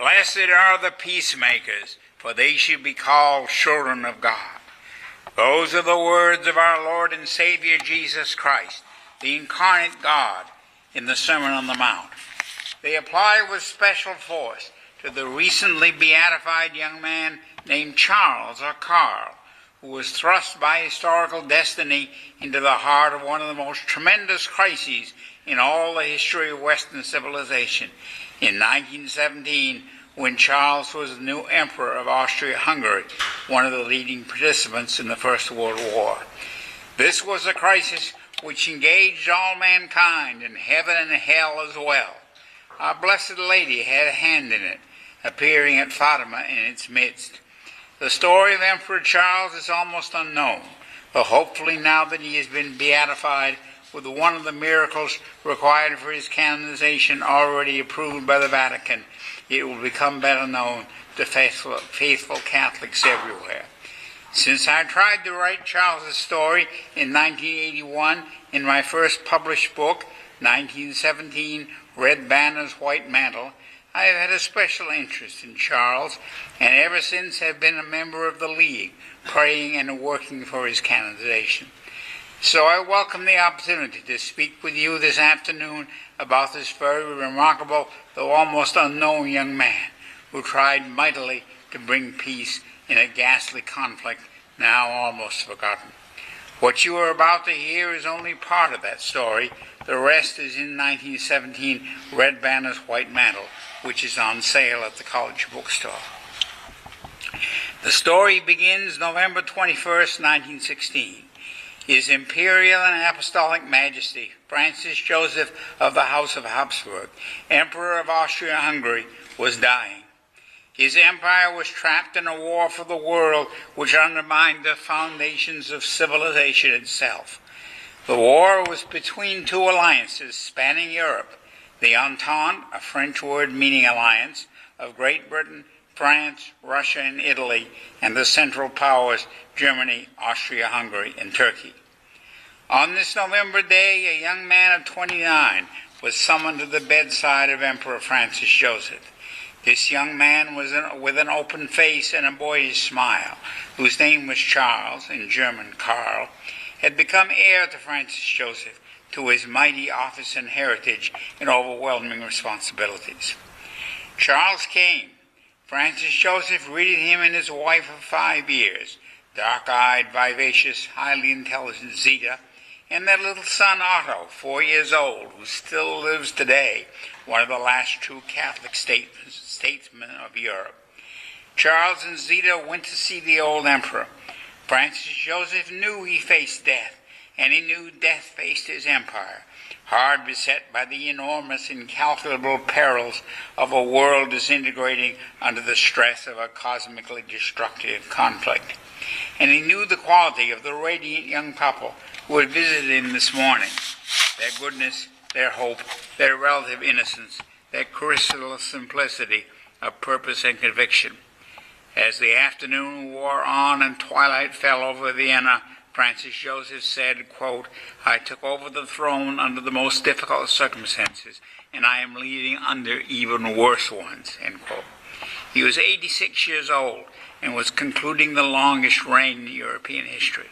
Blessed are the peacemakers, for they shall be called children of God. Those are the words of our Lord and Savior Jesus Christ, the incarnate God, in the Sermon on the Mount. They apply with special force to the recently beatified young man named Charles or Carl, who was thrust by historical destiny into the heart of one of the most tremendous crises in all the history of Western civilization. In 1917, when Charles was the new emperor of Austria Hungary, one of the leading participants in the First World War. This was a crisis which engaged all mankind in heaven and hell as well. Our Blessed Lady had a hand in it, appearing at Fatima in its midst. The story of Emperor Charles is almost unknown, but hopefully now that he has been beatified with one of the miracles required for his canonization already approved by the Vatican, it will become better known to faithful, faithful Catholics everywhere. Since I tried to write Charles's story in 1981 in my first published book, 1917 Red Banner's White Mantle, I have had a special interest in Charles, and ever since have been a member of the League, praying and working for his canonization. So I welcome the opportunity to speak with you this afternoon about this very remarkable, though almost unknown young man who tried mightily to bring peace in a ghastly conflict now almost forgotten. What you are about to hear is only part of that story. The rest is in 1917 Red Banner's White Mantle which is on sale at the college bookstore. The story begins November 21st, 1916. His Imperial and Apostolic Majesty, Francis Joseph of the House of Habsburg, Emperor of Austria Hungary, was dying. His empire was trapped in a war for the world which undermined the foundations of civilization itself. The war was between two alliances spanning Europe the Entente, a French word meaning alliance, of Great Britain, France, Russia, and Italy, and the Central Powers, Germany, Austria Hungary, and Turkey. On this November day, a young man of 29 was summoned to the bedside of Emperor Francis Joseph. This young man was in, with an open face and a boyish smile, whose name was Charles, in German Karl, had become heir to Francis Joseph to his mighty office and heritage and overwhelming responsibilities. Charles came. Francis Joseph greeted him and his wife of five years, dark-eyed, vivacious, highly intelligent Zita, and their little son Otto, four years old, who still lives today, one of the last true Catholic statesmen of Europe. Charles and Zita went to see the old emperor. Francis Joseph knew he faced death, and he knew death faced his empire, hard beset by the enormous, incalculable perils of a world disintegrating under the stress of a cosmically destructive conflict. And he knew the quality of the radiant young couple who had visited him this morning their goodness, their hope, their relative innocence, their crystal simplicity of purpose and conviction. As the afternoon wore on and twilight fell over Vienna, Francis Joseph said, quote, I took over the throne under the most difficult circumstances, and I am leading under even worse ones, end quote. He was 86 years old and was concluding the longest reign in European history.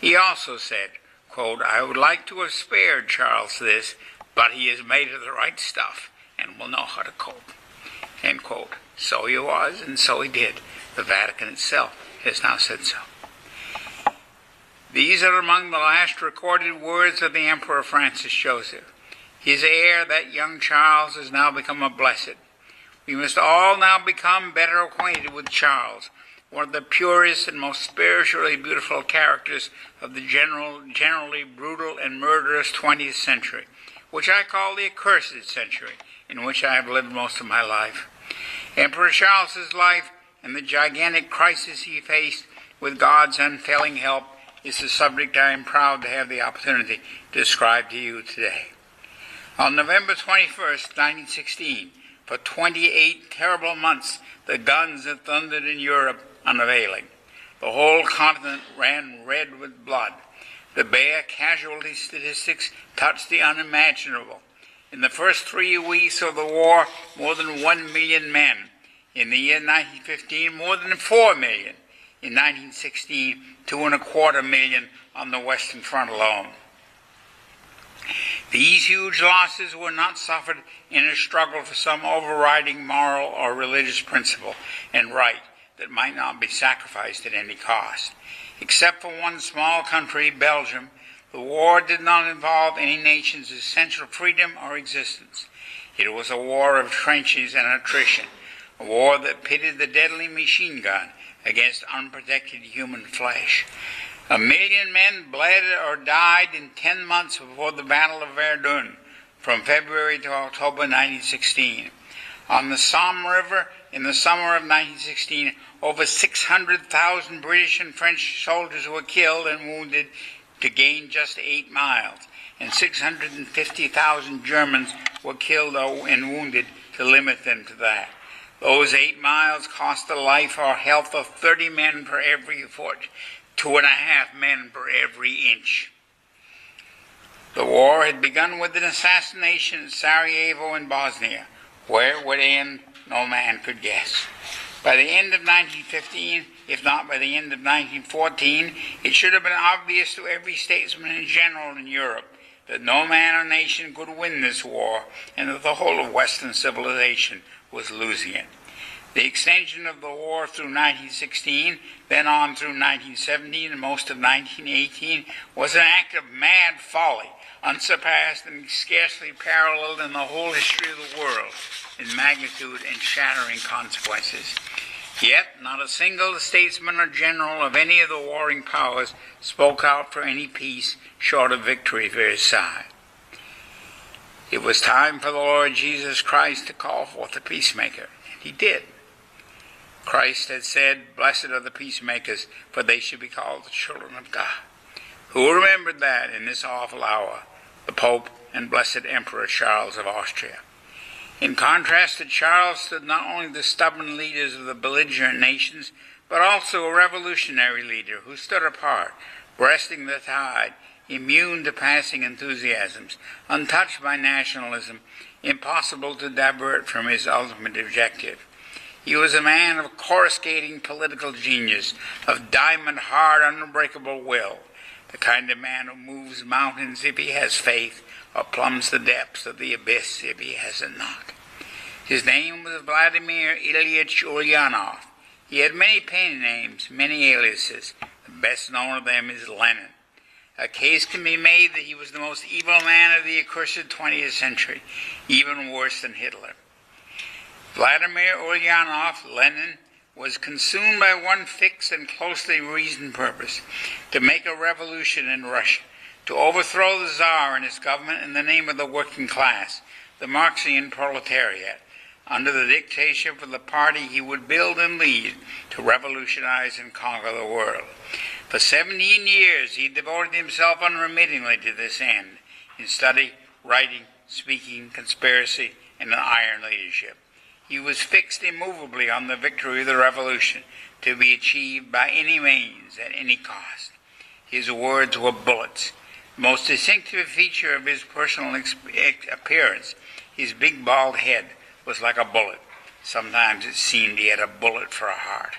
He also said, quote, I would like to have spared Charles this, but he is made of the right stuff and will know how to cope, end quote. So he was, and so he did. The Vatican itself has now said so. These are among the last recorded words of the Emperor Francis Joseph. His heir, that young Charles, has now become a blessed. We must all now become better acquainted with Charles, one of the purest and most spiritually beautiful characters of the general, generally brutal and murderous 20th century, which I call the accursed century, in which I have lived most of my life. Emperor Charles's life and the gigantic crisis he faced with God's unfailing help is the subject I am proud to have the opportunity to describe to you today. On November 21st, 1916, for 28 terrible months, the guns had thundered in Europe unavailing. The whole continent ran red with blood. The bare casualty statistics touched the unimaginable. In the first three weeks of the war, more than one million men, In the year 1915, more than 4 million. In 1916, two and a quarter million on the Western Front alone. These huge losses were not suffered in a struggle for some overriding moral or religious principle and right that might not be sacrificed at any cost. Except for one small country, Belgium, the war did not involve any nation's essential freedom or existence. It was a war of trenches and attrition, a war that pitted the deadly machine gun against unprotected human flesh. A million men bled or died in 10 months before the Battle of Verdun from February to October 1916. On the Somme River in the summer of 1916, over 600,000 British and French soldiers were killed and wounded to gain just eight miles, and 650,000 Germans were killed and wounded to limit them to that. Those eight miles cost the life or health of 30 men for every foot two and a half men per every inch. The war had begun with an assassination in Sarajevo in Bosnia. Where it would end, no man could guess. By the end of 1915, if not by the end of 1914, it should have been obvious to every statesman and general in Europe that no man or nation could win this war and that the whole of Western civilization was losing it. The extension of the war through 1916, then on through 1917 and most of 1918, was an act of mad folly, unsurpassed and scarcely paralleled in the whole history of the world in magnitude and shattering consequences. Yet, not a single statesman or general of any of the warring powers spoke out for any peace short of victory for his side. It was time for the Lord Jesus Christ to call forth a peacemaker, and he did. Christ had said, Blessed are the peacemakers, for they shall be called the children of God. Who remembered that in this awful hour? The Pope and Blessed Emperor Charles of Austria. In contrast to Charles stood not only the stubborn leaders of the belligerent nations, but also a revolutionary leader who stood apart, breasting the tide, immune to passing enthusiasms, untouched by nationalism, impossible to divert from his ultimate objective. He was a man of coruscating political genius, of diamond hard, unbreakable will, the kind of man who moves mountains if he has faith, or plumbs the depths of the abyss if he has it not. His name was Vladimir Ilyich Ulyanov. He had many pen names, many aliases. The best known of them is Lenin. A case can be made that he was the most evil man of the accursed 20th century, even worse than Hitler. Vladimir Ulyanov, Lenin, was consumed by one fixed and closely reasoned purpose to make a revolution in Russia, to overthrow the Tsar and his government in the name of the working class, the Marxian proletariat, under the dictatorship of the party he would build and lead to revolutionize and conquer the world. For 17 years he devoted himself unremittingly to this end in study, writing, speaking, conspiracy, and an iron leadership. He was fixed immovably on the victory of the revolution to be achieved by any means at any cost. His words were bullets. The most distinctive feature of his personal appearance, his big bald head, was like a bullet. Sometimes it seemed he had a bullet for a heart.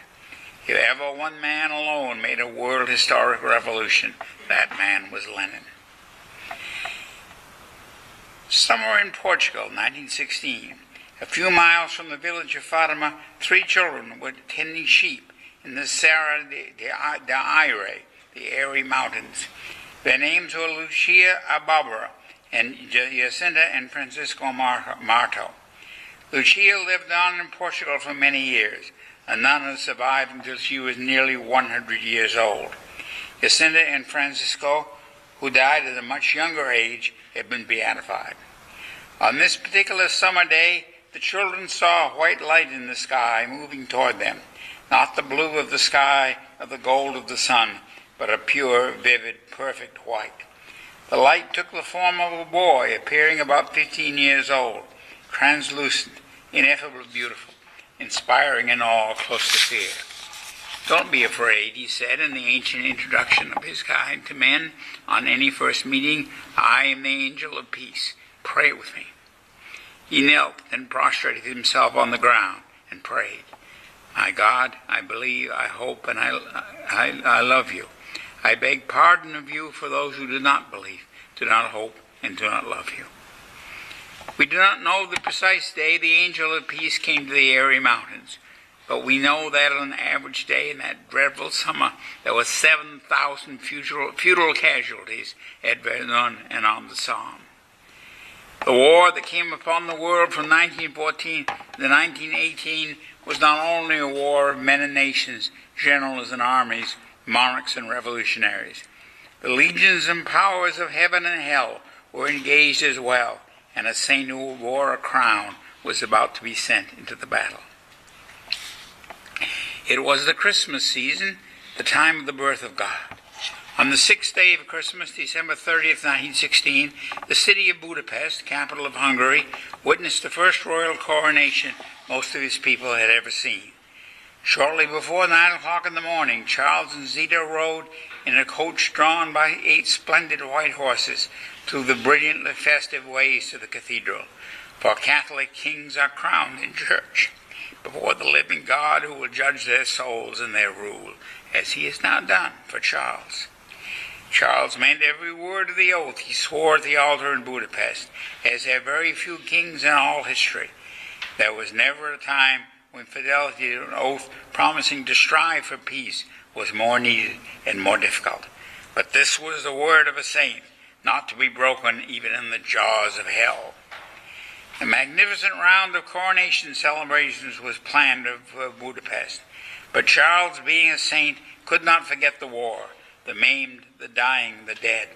If ever one man alone made a world historic revolution, that man was Lenin. Somewhere in Portugal, 1916, a few miles from the village of Fatima, three children were tending sheep in the Serra de, de, de Aire, the Aire Mountains. Their names were Lucia Abóbora and Jacinta and Francisco Marto. Lucia lived on in Portugal for many years. A nun who survived until she was nearly 100 years old. Jacinta and Francisco, who died at a much younger age, had been beatified. On this particular summer day, the children saw a white light in the sky moving toward them, not the blue of the sky or the gold of the sun, but a pure, vivid, perfect white. The light took the form of a boy appearing about 15 years old, translucent, ineffably beautiful, inspiring in all close to fear. Don't be afraid, he said in the ancient introduction of his kind to men on any first meeting. I am the angel of peace. Pray with me. He knelt and prostrated himself on the ground and prayed, My God, I believe, I hope, and I, I, I love you. I beg pardon of you for those who do not believe, do not hope, and do not love you. We do not know the precise day the angel of peace came to the Aire Mountains, but we know that on an average day in that dreadful summer there were 7,000 futile casualties at Verdun and on the Somme. The war that came upon the world from 1914 to 1918 was not only a war of men and nations, generals and armies, monarchs and revolutionaries. The legions and powers of heaven and hell were engaged as well, and a saint who wore a crown was about to be sent into the battle. It was the Christmas season, the time of the birth of God. On the sixth day of Christmas, December 30th, 1916, the city of Budapest, capital of Hungary, witnessed the first royal coronation most of its people had ever seen. Shortly before nine o'clock in the morning, Charles and Zita rode in a coach drawn by eight splendid white horses through the brilliantly festive ways to the cathedral. For Catholic kings are crowned in church before the living God who will judge their souls and their rule, as he has now done for Charles. Charles meant every word of the oath he swore at the altar in Budapest, as have very few kings in all history. There was never a time when fidelity to an oath promising to strive for peace was more needed and more difficult. But this was the word of a saint, not to be broken even in the jaws of hell. A magnificent round of coronation celebrations was planned for Budapest, but Charles, being a saint, could not forget the war, the maimed, the dying, the dead.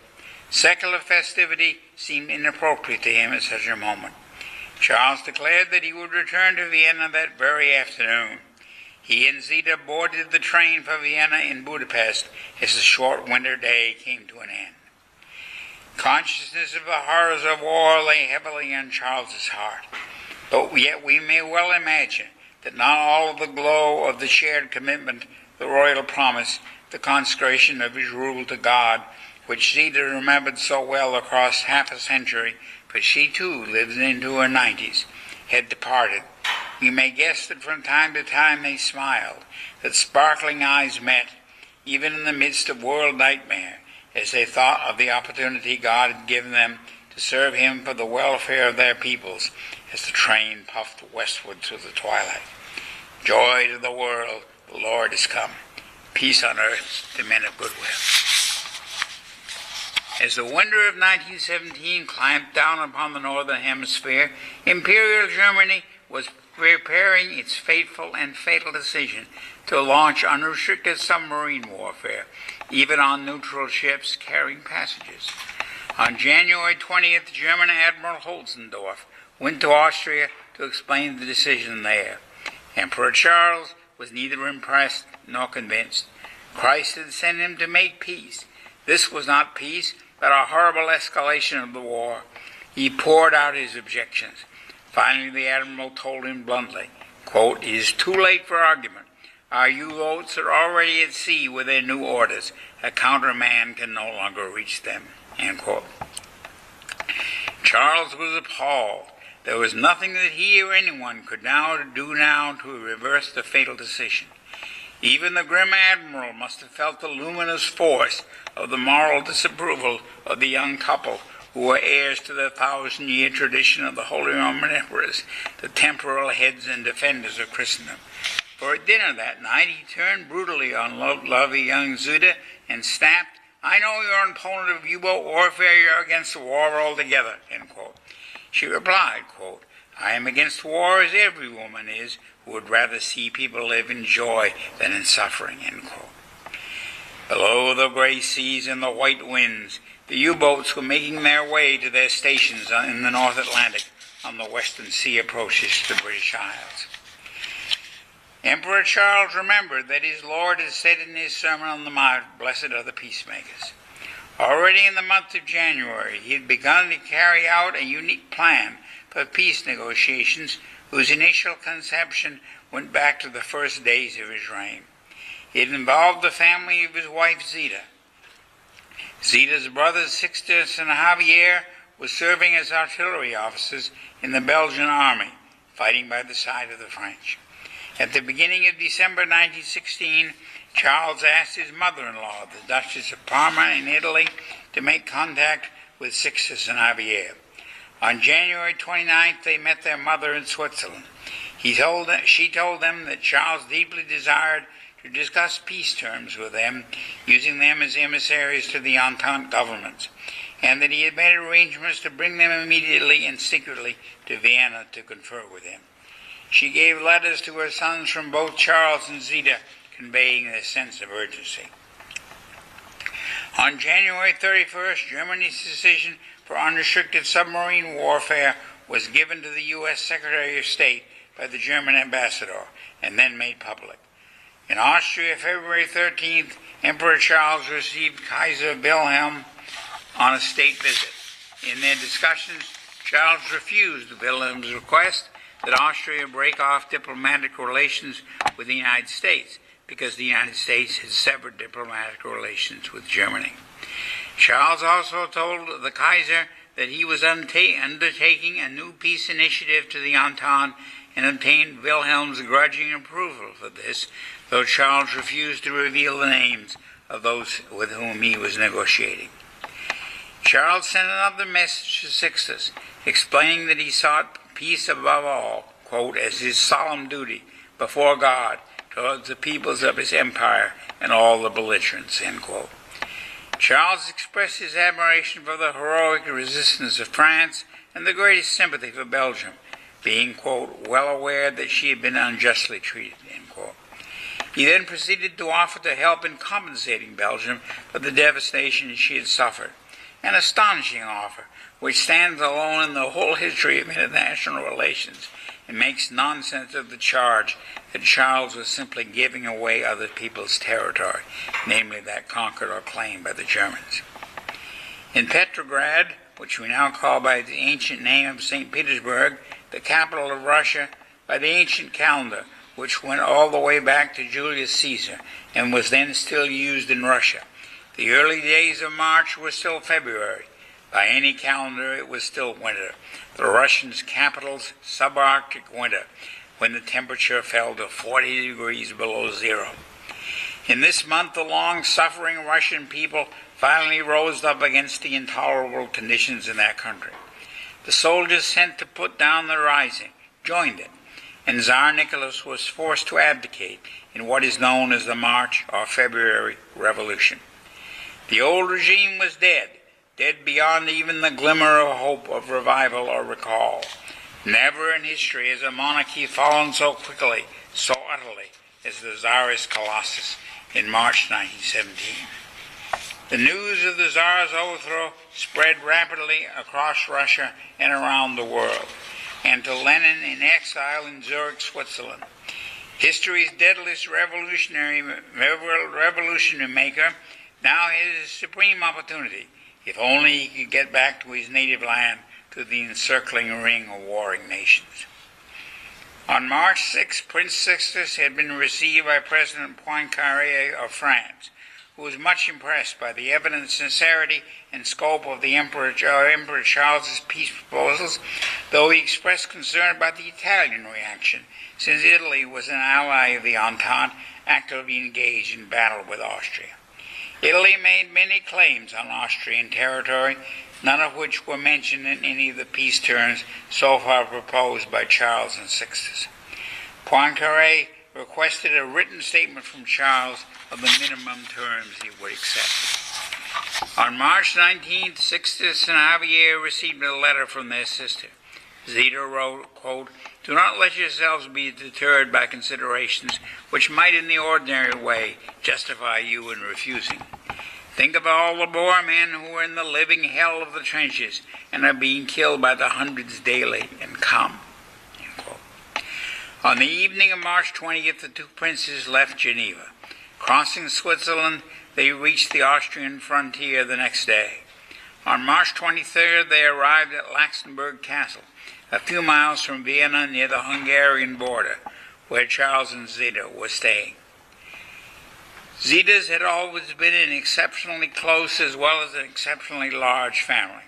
Secular festivity seemed inappropriate to him at such a moment. Charles declared that he would return to Vienna that very afternoon. He and Zita boarded the train for Vienna in Budapest as the short winter day came to an end. Consciousness of the horrors of war lay heavily on Charles's heart, but yet we may well imagine that not all of the glow of the shared commitment, the royal promise, the consecration of his rule to God, which Zita remembered so well across half a century, for she too lived into her nineties, had departed. We may guess that from time to time they smiled, that sparkling eyes met, even in the midst of world nightmare, as they thought of the opportunity God had given them to serve Him for the welfare of their peoples as the train puffed westward through the twilight. Joy to the world, the Lord is come. Peace on earth to men of goodwill. As the winter of 1917 clamped down upon the northern hemisphere, Imperial Germany was preparing its fateful and fatal decision to launch unrestricted submarine warfare, even on neutral ships carrying passengers. On January 20th, German Admiral Holtzendorff went to Austria to explain the decision there. Emperor Charles was neither impressed nor convinced. Christ had sent him to make peace. This was not peace, but a horrible escalation of the war. He poured out his objections. Finally, the admiral told him bluntly, quote, It is too late for argument. Our U-boats are already at sea with their new orders. A countermand can no longer reach them. End quote. Charles was appalled. There was nothing that he or anyone could now do now to reverse the fatal decision. Even the grim admiral must have felt the luminous force of the moral disapproval of the young couple who were heirs to the thousand year tradition of the Holy Roman Emperors, the temporal heads and defenders of Christendom. For at dinner that night, he turned brutally on lovely young Zita and snapped, I know you're an opponent of U-boat warfare, you're against the war altogether, end quote. She replied, quote, I am against war as every woman is who would rather see people live in joy than in suffering, end quote. Below the gray seas and the white winds, the U-boats were making their way to their stations in the North Atlantic on the western sea approaches to the British Isles. Emperor Charles remembered that his Lord had said in his Sermon on the Mount, Blessed are the peacemakers. Already in the month of January, he had begun to carry out a unique plan for peace negotiations whose initial conception went back to the first days of his reign. It involved the family of his wife Zita. Zita's brothers Sixtus and Javier were serving as artillery officers in the Belgian army, fighting by the side of the French. At the beginning of December 1916, Charles asked his mother-in-law, the Duchess of Parma in Italy, to make contact with Sixtus and Javier. On January 29th, they met their mother in Switzerland. He told she told them that Charles deeply desired to discuss peace terms with them, using them as emissaries to the Entente governments, and that he had made arrangements to bring them immediately and secretly to Vienna to confer with him. She gave letters to her sons from both Charles and Zita, conveying a sense of urgency. On January 31st, Germany's decision for unrestricted submarine warfare was given to the U.S. Secretary of State by the German ambassador and then made public. In Austria, February 13th, Emperor Charles received Kaiser Wilhelm on a state visit. In their discussions, Charles refused Wilhelm's request that Austria break off diplomatic relations with the United States because the United States had severed diplomatic relations with Germany. Charles also told the Kaiser that he was undertaking a new peace initiative to the Entente and obtained Wilhelm's grudging approval for this, though Charles refused to reveal the names of those with whom he was negotiating. Charles sent another message to Sixtus, explaining that he sought peace above all, quote, as his solemn duty before God towards the peoples of his empire and all the belligerents, end quote. Charles expressed his admiration for the heroic resistance of France and the greatest sympathy for Belgium, being, quote, well aware that she had been unjustly treated, end quote. He then proceeded to offer to help in compensating Belgium for the devastation she had suffered, an astonishing offer which stands alone in the whole history of international relations and makes nonsense of the charge that Charles was simply giving away other people's territory, namely that conquered or claimed by the Germans. In Petrograd, which we now call by the ancient name of St. Petersburg, the capital of Russia, by the ancient calendar, which went all the way back to Julius Caesar and was then still used in Russia. The early days of March were still February. By any calendar, it was still winter, the Russians' capital's subarctic winter, when the temperature fell to 40 degrees below zero. In this month, the long suffering Russian people finally rose up against the intolerable conditions in their country. The soldiers sent to put down the rising joined it, and Tsar Nicholas was forced to abdicate in what is known as the March or February Revolution. The old regime was dead, dead beyond even the glimmer of hope of revival or recall. Never in history has a monarchy fallen so quickly, so utterly, as the Tsarist Colossus in March 1917. The news of the Tsar's overthrow spread rapidly across Russia and around the world, and to Lenin in exile in Zurich, Switzerland. History's deadliest revolutionary revolutionary maker now has his supreme opportunity, if only he could get back to his native land to the encircling ring of warring nations. On March 6, Prince Sixtus had been received by President Poincaré of France, who was much impressed by the evident sincerity and scope of the Emperor, Emperor Charles's peace proposals, though he expressed concern about the Italian reaction, since Italy was an ally of the Entente actively engaged in battle with Austria. Italy made many claims on Austrian territory, none of which were mentioned in any of the peace terms so far proposed by Charles and Sixtus. Poincaré requested a written statement from Charles of the minimum terms he would accept. On March 19th, Sixtus and Javier received a letter from their sister. Wrote, quote, Do not let yourselves be deterred by considerations which might in the ordinary way justify you in refusing. Think of all the Boer men who are in the living hell of the trenches and are being killed by the hundreds daily, and come. On the evening of March 20th, the two princes left Geneva. Crossing Switzerland, they reached the Austrian frontier the next day. On March 23rd, they arrived at Laxenburg Castle, a few miles from Vienna near the Hungarian border, where Charles and Zita were staying. Zita's had always been an exceptionally close as well as an exceptionally large family.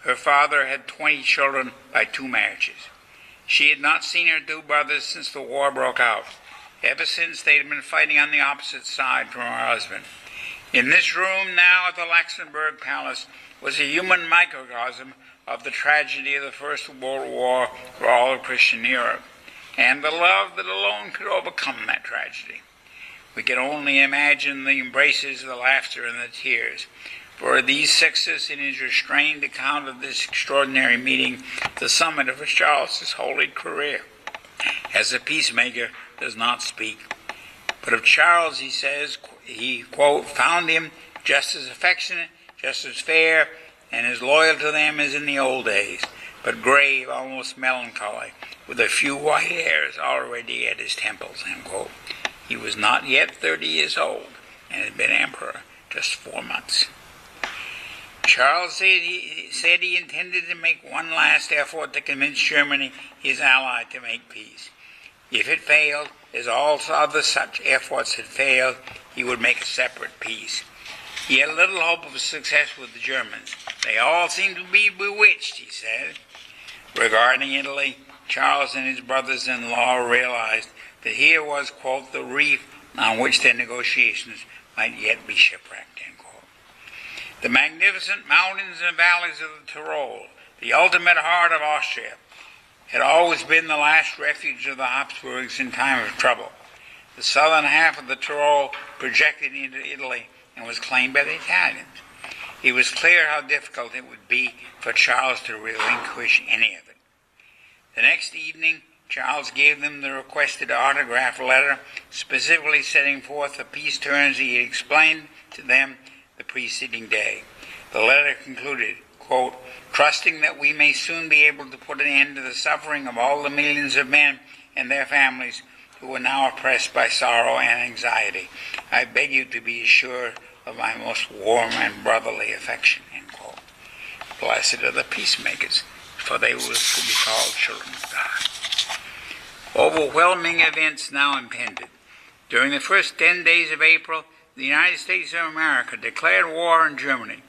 Her father had 20 children by two marriages. She had not seen her two brothers since the war broke out. Ever since, they had been fighting on the opposite side from her husband. In this room now at the Laxenburg Palace was a human microcosm of the tragedy of the First World War for all of Christian Europe, and the love that alone could overcome that tragedy. We can only imagine the embraces, the laughter, and the tears. For these sixes, in his restrained account of this extraordinary meeting, the summit of Charles's holy career. As a peacemaker does not speak. But of Charles, he says, he, quote, found him just as affectionate, just as fair, and as loyal to them as in the old days, but grave, almost melancholy, with a few white hairs already at his temples. He was not yet 30 years old and had been emperor just four months. Charles said he, said he intended to make one last effort to convince Germany, his ally, to make peace. If it failed, as all other such efforts had failed, he would make a separate peace. He had little hope of success with the Germans. They all seemed to be bewitched, he said. Regarding Italy, Charles and his brothers in law realized that here was, quote, the reef on which their negotiations might yet be shipwrecked, end quote. The magnificent mountains and valleys of the Tyrol, the ultimate heart of Austria, had always been the last refuge of the Habsburgs in time of trouble. The southern half of the Tyrol projected into Italy and was claimed by the Italians. It was clear how difficult it would be for Charles to relinquish any of it. The next evening, Charles gave them the requested autograph letter, specifically setting forth the peace terms he had explained to them the preceding day. The letter concluded, quote, trusting that we may soon be able to put an end to the suffering of all the millions of men and their families who are now oppressed by sorrow and anxiety. I beg you to be assured of my most warm and brotherly affection. Blessed are the peacemakers, for they will be called children of God. Overwhelming events now impended. During the first ten days of April, the United States of America declared war on Germany.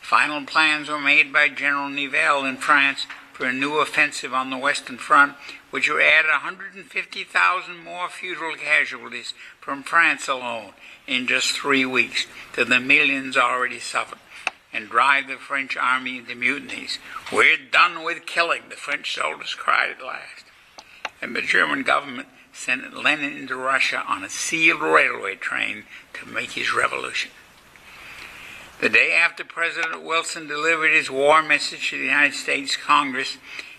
Final plans were made by General Nivelle in France for a new offensive on the Western Front, which would add 150,000 more futile casualties from France alone in just three weeks to the millions already suffered, and drive the French army into mutinies. We're done with killing, the French soldiers cried at last and the German government sent Lenin into Russia on a sealed railway train to make his revolution. The day after President Wilson delivered his war message to the United States Congress,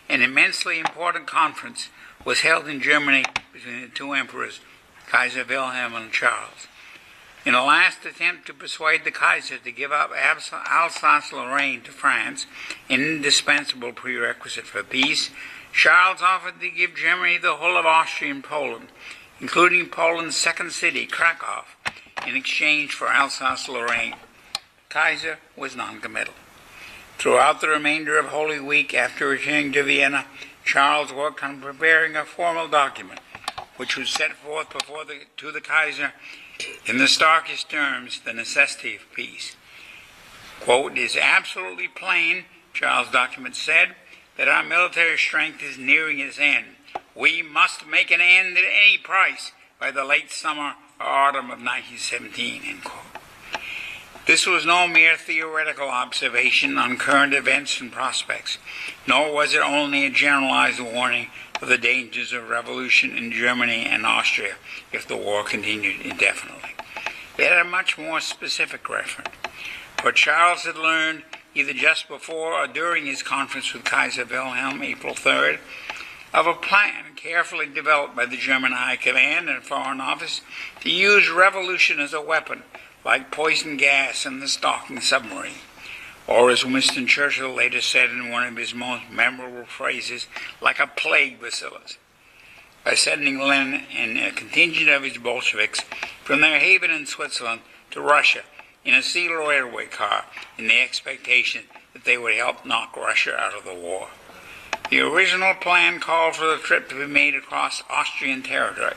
an immensely important conference was held in Germany between the two emperors, Kaiser Wilhelm and Charles. In a last attempt to persuade the Kaiser to give up Alsace-Lorraine to France, an indispensable prerequisite for peace, Charles offered to give Germany the whole of Austria and Poland, including Poland's second city, Krakow, in exchange for Alsace-Lorraine. Kaiser was noncommittal. Throughout the remainder of Holy Week after returning to Vienna, Charles worked on preparing a formal document which was set forth before the, to the Kaiser in the starkest terms the necessity of peace. Quote, it is absolutely plain, Charles' document said, that our military strength is nearing its end. We must make an end at any price by the late summer or autumn of 1917. This was no mere theoretical observation on current events and prospects, nor was it only a generalized warning of the dangers of revolution in Germany and Austria if the war continued indefinitely. It had a much more specific reference. For Charles had learned either just before or during his conference with Kaiser Wilhelm, April 3rd, of a plan carefully developed by the German High Command and Foreign Office to use revolution as a weapon, like poison gas in the stalking submarine. Or, as Winston Churchill later said in one of his most memorable phrases, like a plague bacillus. By sending Lenin and a contingent of his Bolsheviks from their haven in Switzerland to Russia in a sealed railway car in the expectation that they would help knock Russia out of the war. The original plan called for the trip to be made across Austrian territory.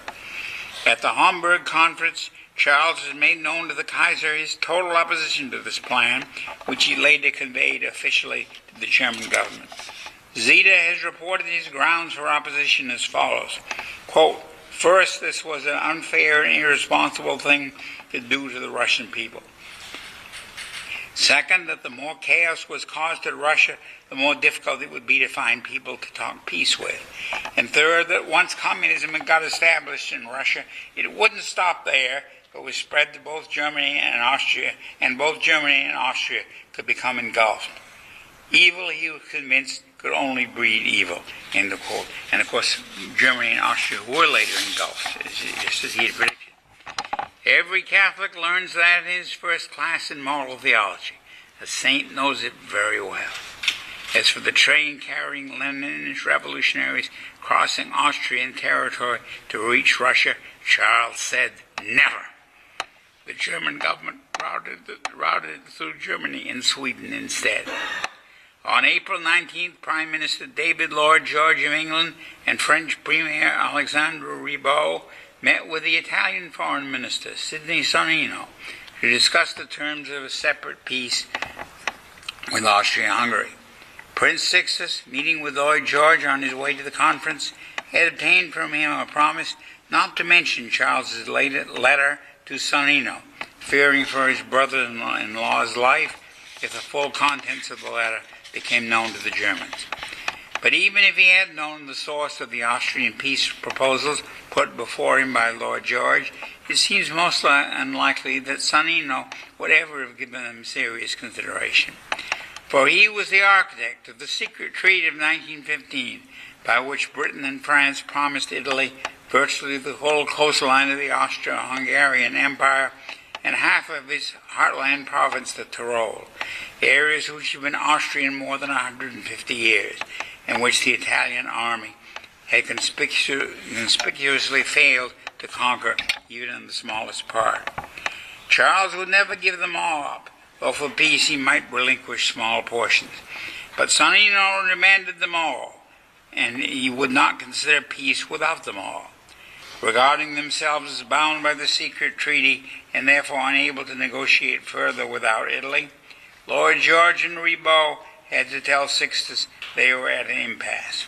At the Homburg conference, Charles has made known to the Kaiser his total opposition to this plan, which he later conveyed officially to the German government. Zita has reported his grounds for opposition as follows. Quote, First, this was an unfair and irresponsible thing to do to the Russian people. Second, that the more chaos was caused to Russia, the more difficult it would be to find people to talk peace with. And third, that once communism had got established in Russia, it wouldn't stop there, but would spread to both Germany and Austria, and both Germany and Austria could become engulfed. Evil, he was convinced, could only breed evil. End of quote. And of course, Germany and Austria were later engulfed, just as he had predicted. Every Catholic learns that in his first class in moral theology. A saint knows it very well. As for the train carrying Leninist revolutionaries crossing Austrian territory to reach Russia, Charles said, never. The German government routed, routed through Germany and Sweden instead. On April 19th, Prime Minister David Lloyd George of England and French Premier Alexandre Ribot met with the Italian Foreign Minister, Sidney Sonnino, to discuss the terms of a separate peace with Austria-Hungary. Prince Sixtus, meeting with Lloyd George on his way to the conference, had obtained from him a promise not to mention Charles's letter to Sonnino, fearing for his brother-in-law's life if the full contents of the letter became known to the Germans. But even if he had known the source of the Austrian peace proposals put before him by Lloyd George, it seems most unlikely that Sonnino would ever have given them serious consideration. For he was the architect of the secret treaty of 1915, by which Britain and France promised Italy virtually the whole coastline of the Austro-Hungarian Empire and half of its heartland province, the Tyrol, areas which have been Austrian more than 150 years, in which the Italian army had conspicu- conspicuously failed to conquer even in the smallest part. Charles would never give them all up, though for peace he might relinquish small portions. But Sonnino demanded them all, and he would not consider peace without them all. Regarding themselves as bound by the secret treaty and therefore unable to negotiate further without Italy, Lloyd George and Ribot had to tell Sixtus they were at an impasse.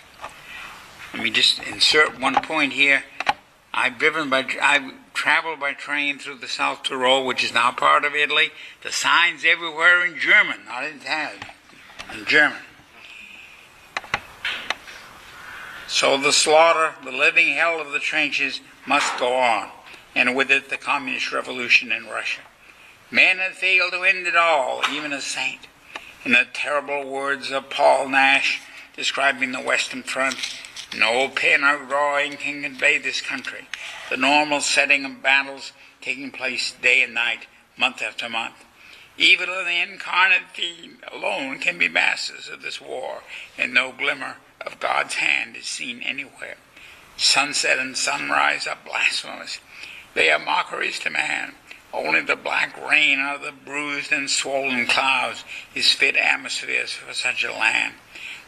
Let me just insert one point here. I've driven by, I've traveled by train through the South Tyrol, which is now part of Italy. The signs everywhere in German, not in Italian, in German. So the slaughter, the living hell of the trenches must go on, and with it the communist revolution in Russia. Men had failed to end it all, even a saint in the terrible words of Paul Nash describing the Western Front. No pen or drawing can convey this country, the normal setting of battles taking place day and night, month after month. Even the incarnate fiend alone can be masters of this war, and no glimmer of God's hand is seen anywhere. Sunset and sunrise are blasphemous. They are mockeries to man. Only the black rain out of the bruised and swollen clouds is fit atmospheres for such a land.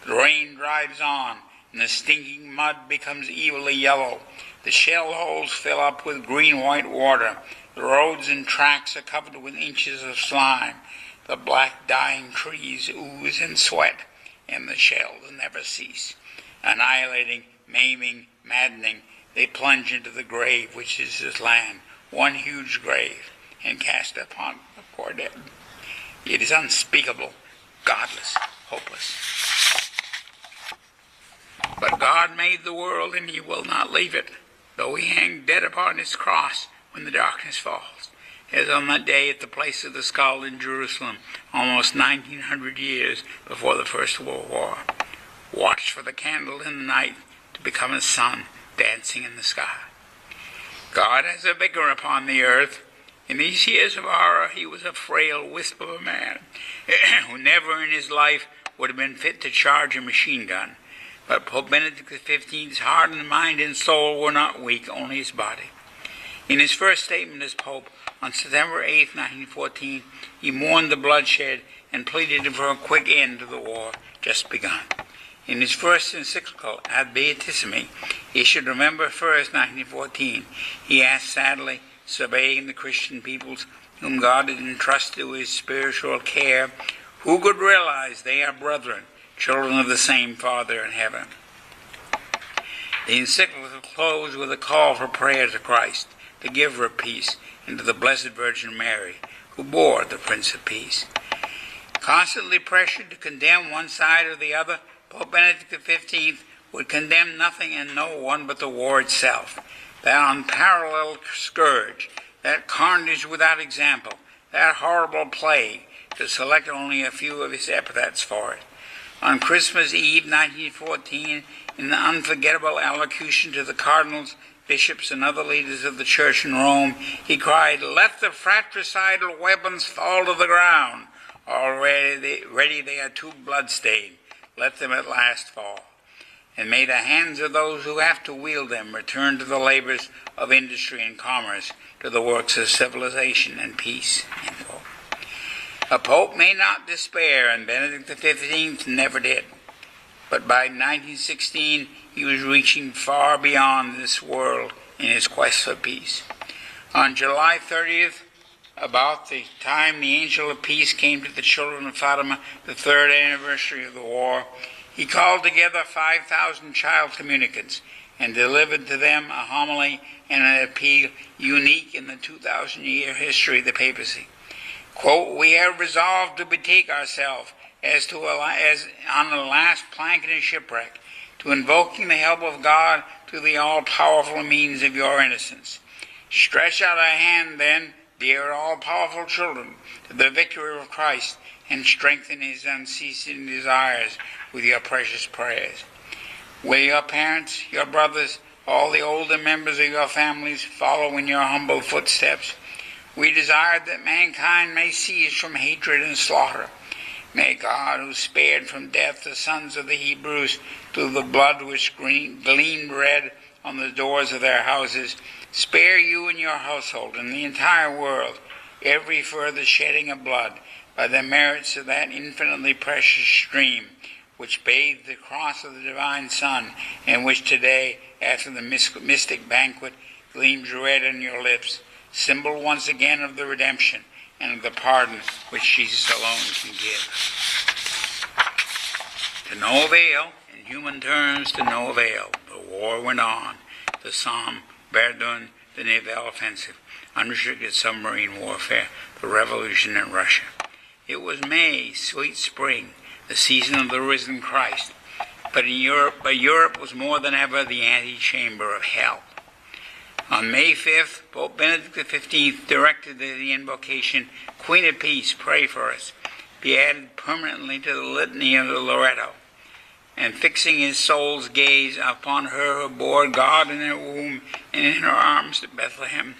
The rain drives on, and the stinking mud becomes evilly yellow. The shell holes fill up with green white water. The roads and tracks are covered with inches of slime. The black dying trees ooze and sweat, and the shell shells never cease. Annihilating, maiming, maddening, they plunge into the grave which is this land one huge grave and cast upon the poor dead. It is unspeakable, godless, hopeless. But God made the world and he will not leave it, though he hang dead upon his cross when the darkness falls, as on that day at the place of the skull in Jerusalem, almost 1900 years before the First World War. Watch for the candle in the night to become a sun dancing in the sky. God has a vicar upon the earth. In these years of horror, he was a frail wisp of a man who never in his life would have been fit to charge a machine gun. But Pope Benedict XV's heart and mind and soul were not weak, only his body. In his first statement as Pope on September 8, 1914, he mourned the bloodshed and pleaded for a quick end to the war just begun. In his first encyclical, Ad Beatissimi, issued November 1st, 1914, he asked sadly, surveying the Christian peoples whom God had entrusted with his spiritual care, who could realize they are brethren, children of the same Father in heaven. The encyclical closed with a call for prayer to Christ, the giver of peace, and to the Blessed Virgin Mary, who bore the Prince of Peace. Constantly pressured to condemn one side or the other, Pope Benedict XV would condemn nothing and no one but the war itself, that unparalleled scourge, that carnage without example, that horrible plague, to select only a few of his epithets for it. On Christmas Eve 1914, in the unforgettable allocution to the cardinals, bishops, and other leaders of the church in Rome, he cried, Let the fratricidal weapons fall to the ground. Already they, ready they are too bloodstained. Let them at last fall. And may the hands of those who have to wield them return to the labors of industry and commerce, to the works of civilization and peace. A pope may not despair, and Benedict XV never did. But by 1916, he was reaching far beyond this world in his quest for peace. On July 30th, about the time the angel of peace came to the children of Fatima, the third anniversary of the war, he called together 5,000 child communicants and delivered to them a homily and an appeal unique in the 2,000 year history of the papacy. Quote, we have resolved to betake ourselves as to a, as on the last plank in a shipwreck, to invoking the help of God through the all-powerful means of your innocence. Stretch out a hand then, dear all-powerful children, to the victory of Christ, and strengthen his unceasing desires with your precious prayers. Will your parents, your brothers, all the older members of your families follow in your humble footsteps? We desire that mankind may cease from hatred and slaughter. May God, who spared from death the sons of the Hebrews through the blood which gleamed red on the doors of their houses, spare you and your household and the entire world every further shedding of blood by the merits of that infinitely precious stream which bathed the cross of the divine Son, and which today, after the mystic banquet, gleams red on your lips symbol once again of the redemption and of the pardon which Jesus alone can give. To no avail, in human terms, to no avail, the war went on. The Somme, Verdun, the naval offensive, unrestricted submarine warfare, the revolution in Russia. It was May, sweet spring, the season of the risen Christ. But in Europe, but Europe was more than ever the antechamber of hell. On May 5th, Pope Benedict XV directed that the invocation, Queen of Peace, pray for us, be added permanently to the litany of the Loretto. And fixing his soul's gaze upon her who bore God in her womb and in her arms at Bethlehem,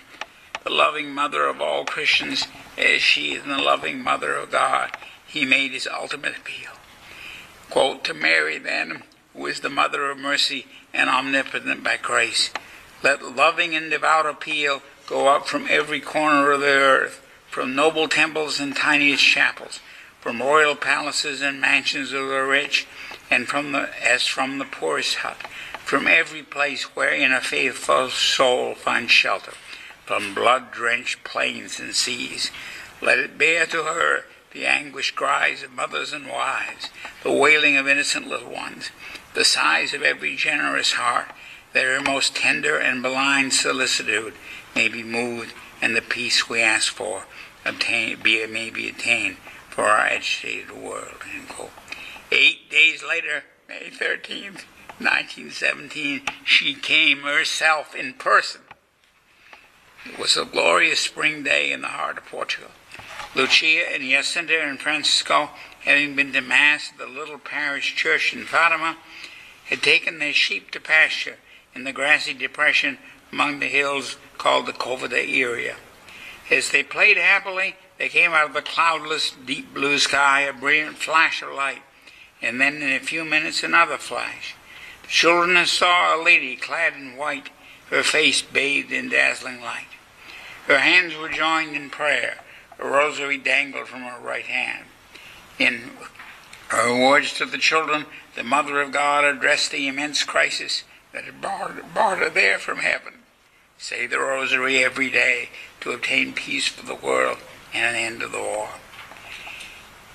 the loving mother of all Christians, as she is the loving mother of God, he made his ultimate appeal. Quote, to Mary, then, who is the mother of mercy and omnipotent by grace, let loving and devout appeal go up from every corner of the earth, from noble temples and tiniest chapels, from royal palaces and mansions of the rich, and from the, as from the poorest hut, from every place wherein a faithful soul finds shelter, from blood-drenched plains and seas. Let it bear to her the anguished cries of mothers and wives, the wailing of innocent little ones, the sighs of every generous heart, that her most tender and blind solicitude may be moved, and the peace we ask for obtain, be, may be attained for our agitated world. Eight days later, May 13th, 1917, she came herself in person. It was a glorious spring day in the heart of Portugal. Lucia and Jacinta and Francisco, having been to Mass at the little parish church in Fatima, had taken their sheep to pasture in the grassy depression among the hills called the Cova da Iria. As they played happily, there came out of the cloudless, deep blue sky a brilliant flash of light, and then in a few minutes another flash. The children saw a lady clad in white, her face bathed in dazzling light. Her hands were joined in prayer, a rosary dangled from her right hand. In her words to the children, the Mother of God addressed the immense crisis that had brought, brought her there from heaven. Say the rosary every day to obtain peace for the world and an end to the war.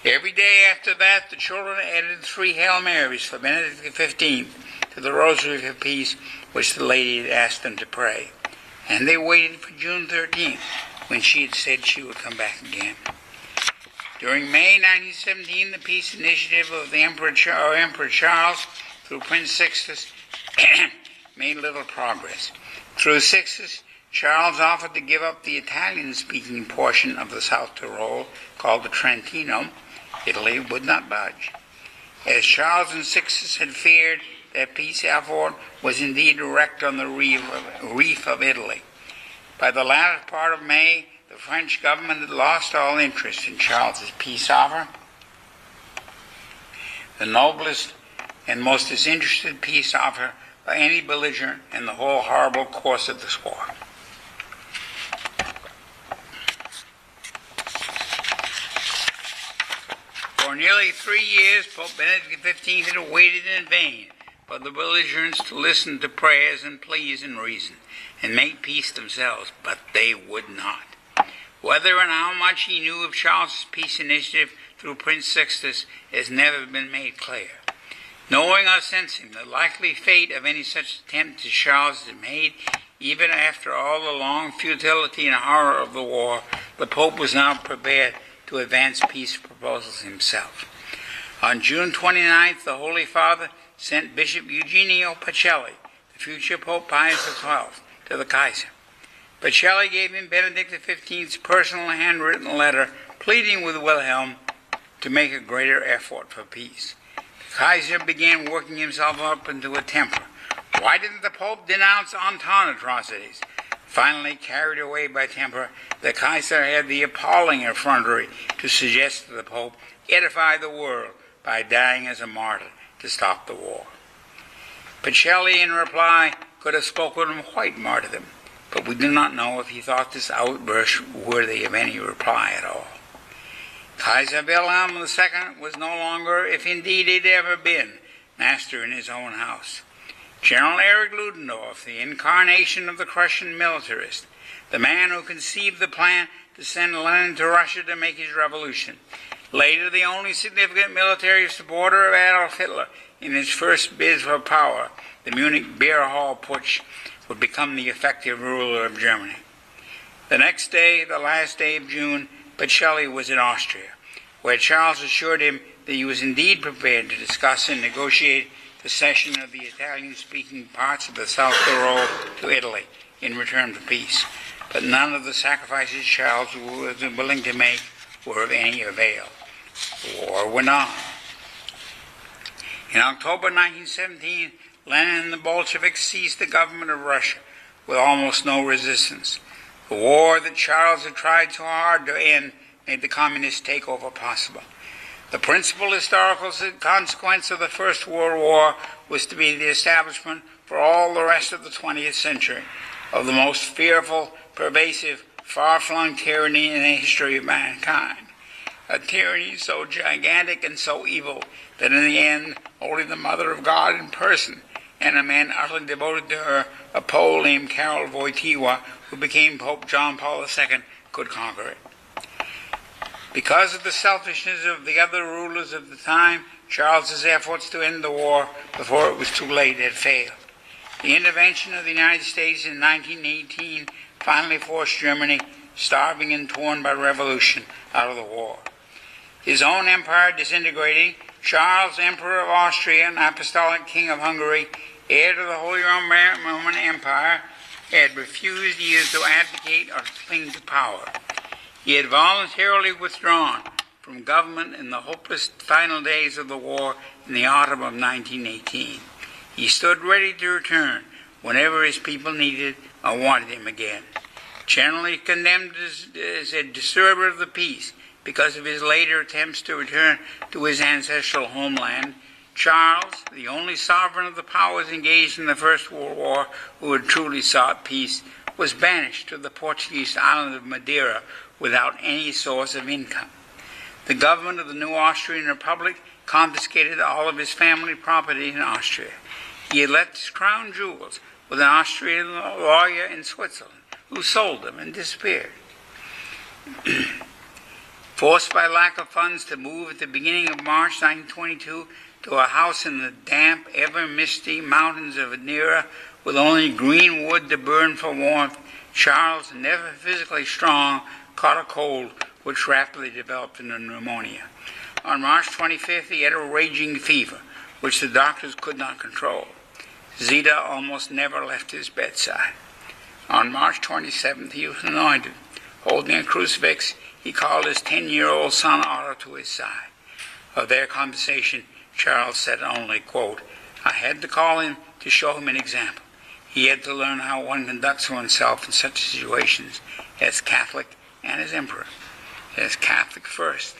Every day after that, the children added three Hail Marys for Benedict XV to the Rosary of Peace, which the lady had asked them to pray. And they waited for June 13th, when she had said she would come back again. During May 1917, the peace initiative of the Emperor, Emperor Charles through Prince Sixtus made little progress. Through Sixtus, Charles offered to give up the Italian speaking portion of the South Tyrol, called the Trentino. Italy would not budge. As Charles and Sixtus had feared, that peace effort was indeed wrecked on the reef of, reef of Italy. By the latter part of May, the French government had lost all interest in Charles's peace offer. The noblest and most disinterested peace offer by any belligerent in the whole horrible course of this war. For nearly three years, Pope Benedict XV had waited in vain for the belligerents to listen to prayers and pleas and reason and make peace themselves, but they would not. Whether and how much he knew of Charles's peace initiative through Prince Sixtus has never been made clear. Knowing or sensing the likely fate of any such attempt as Charles had made, even after all the long futility and horror of the war, the Pope was now prepared to advance peace proposals himself. On June 29th, the Holy Father sent Bishop Eugenio Pacelli, the future Pope Pius XII, to the Kaiser. Pacelli gave him Benedict XV's personal handwritten letter pleading with Wilhelm to make a greater effort for peace. Kaiser began working himself up into a temper. Why didn't the Pope denounce Entente atrocities? Finally, carried away by temper, the Kaiser had the appalling effrontery to suggest to the Pope edify the world by dying as a martyr to stop the war. Pacelli, in reply, could have spoken of white martyrdom, but we do not know if he thought this outburst worthy of any reply at all. Kaiser Wilhelm II was no longer, if indeed he had ever been, master in his own house. General Erich Ludendorff, the incarnation of the Prussian militarist, the man who conceived the plan to send Lenin to Russia to make his revolution, later the only significant military supporter of Adolf Hitler in his first bid for power, the Munich Beer Hall Putsch, would become the effective ruler of Germany. The next day, the last day of June, Pacelli was in Austria, where Charles assured him that he was indeed prepared to discuss and negotiate the cession of the Italian-speaking parts of the South Tyrol to Italy in return for peace. But none of the sacrifices Charles was willing to make were of any avail. War went on. In October 1917, Lenin and the Bolsheviks seized the government of Russia with almost no resistance. The war that Charles had tried so hard to end made the communist takeover possible. The principal historical consequence of the First World War was to be the establishment for all the rest of the 20th century of the most fearful, pervasive, far-flung tyranny in the history of mankind. A tyranny so gigantic and so evil that in the end only the Mother of God in person and a man utterly devoted to her, a Pole named Karol Wojtyła, who became Pope John Paul II, could conquer it. Because of the selfishness of the other rulers of the time, Charles's efforts to end the war before it was too late had failed. The intervention of the United States in 1918 finally forced Germany, starving and torn by revolution, out of the war. His own empire disintegrating, Charles, Emperor of Austria and Apostolic King of Hungary, heir to the Holy Roman Empire, had refused either to abdicate or cling to power. He had voluntarily withdrawn from government in the hopeless final days of the war in the autumn of 1918. He stood ready to return whenever his people needed or wanted him again. Generally condemned as, as a disturber of the peace because of his later attempts to return to his ancestral homeland, Charles, the only sovereign of the powers engaged in the First World War who had truly sought peace, was banished to the Portuguese island of Madeira without any source of income. The government of the new Austrian Republic confiscated all of his family property in Austria. He had left his crown jewels with an Austrian lawyer in Switzerland who sold them and disappeared. Forced by lack of funds to move at the beginning of March 1922 to a house in the damp, ever misty mountains of Madeira with only green wood to burn for warmth, Charles, never physically strong, caught a cold which rapidly developed into pneumonia. On March 25th, he had a raging fever, which the doctors could not control. Zita almost never left his bedside. On March 27th, he was anointed. Holding a crucifix, he called his 10 year old son Otto to his side. Of their conversation, Charles said only, quote, I had to call him to show him an example. He had to learn how one conducts oneself in such situations as Catholic and as emperor. As Catholic first.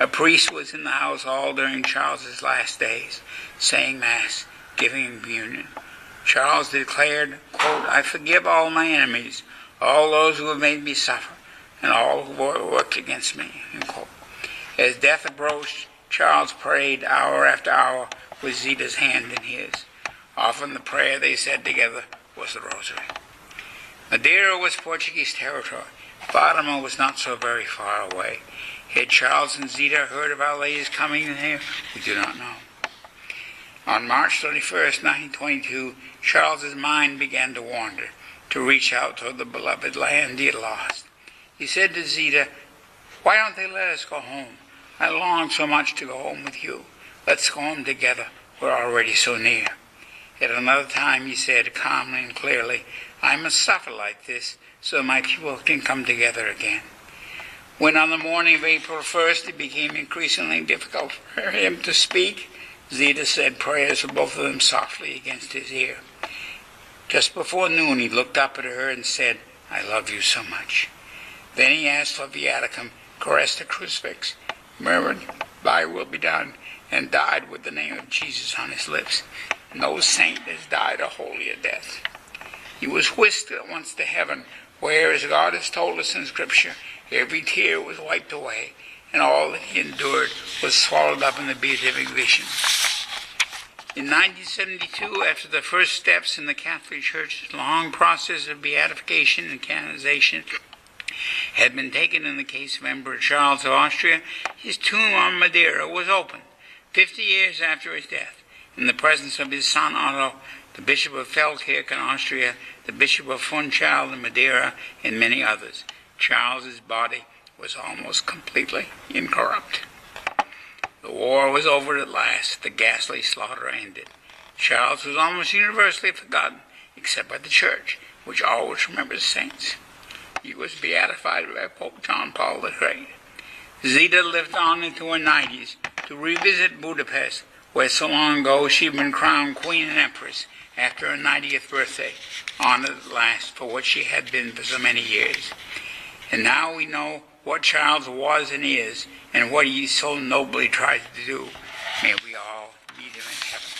A priest was in the house all during Charles's last days, saying Mass, giving communion. Charles declared, quote, I forgive all my enemies, all those who have made me suffer, and all who worked against me. As death approached, Charles prayed hour after hour with Zita's hand in his. Often the prayer they said together was the rosary. Madeira was Portuguese territory. Fatima was not so very far away. Had Charles and Zita heard of Our Lady's coming here? We do not know. On March 31st, 1922, Charles's mind began to wander, to reach out toward the beloved land he had lost. He said to Zita, Why don't they let us go home? I long so much to go home with you. Let's go home together. We're already so near. At another time, he said calmly and clearly, I must suffer like this so my people can come together again. When on the morning of April 1st it became increasingly difficult for him to speak, Zita said prayers for both of them softly against his ear. Just before noon, he looked up at her and said, I love you so much. Then he asked for viaticum, caressed a crucifix, murmured, Thy will be done, and died with the name of Jesus on his lips. No saint has died a holier death. He was whisked at once to heaven, where, as God has told us in Scripture, every tear was wiped away, and all that he endured was swallowed up in the beatific vision. In 1972, after the first steps in the Catholic Church's long process of beatification and canonization had been taken in the case of Emperor Charles of Austria, his tomb on Madeira was opened, 50 years after his death, in the presence of his son Otto, the Bishop of Feldkirch in Austria, the Bishop of Funchal in Madeira, and many others. Charles's body was almost completely incorrupt. The war was over at last. The ghastly slaughter ended. Charles was almost universally forgotten, except by the Church, which always remembers saints. He was beatified by Pope John Paul the Great. Zita lived on into her 90s to revisit Budapest, where so long ago she had been crowned Queen and Empress after her 90th birthday, honored at last for what she had been for so many years. And now we know what Charles was and is, and what he so nobly tried to do. May we all meet him in heaven.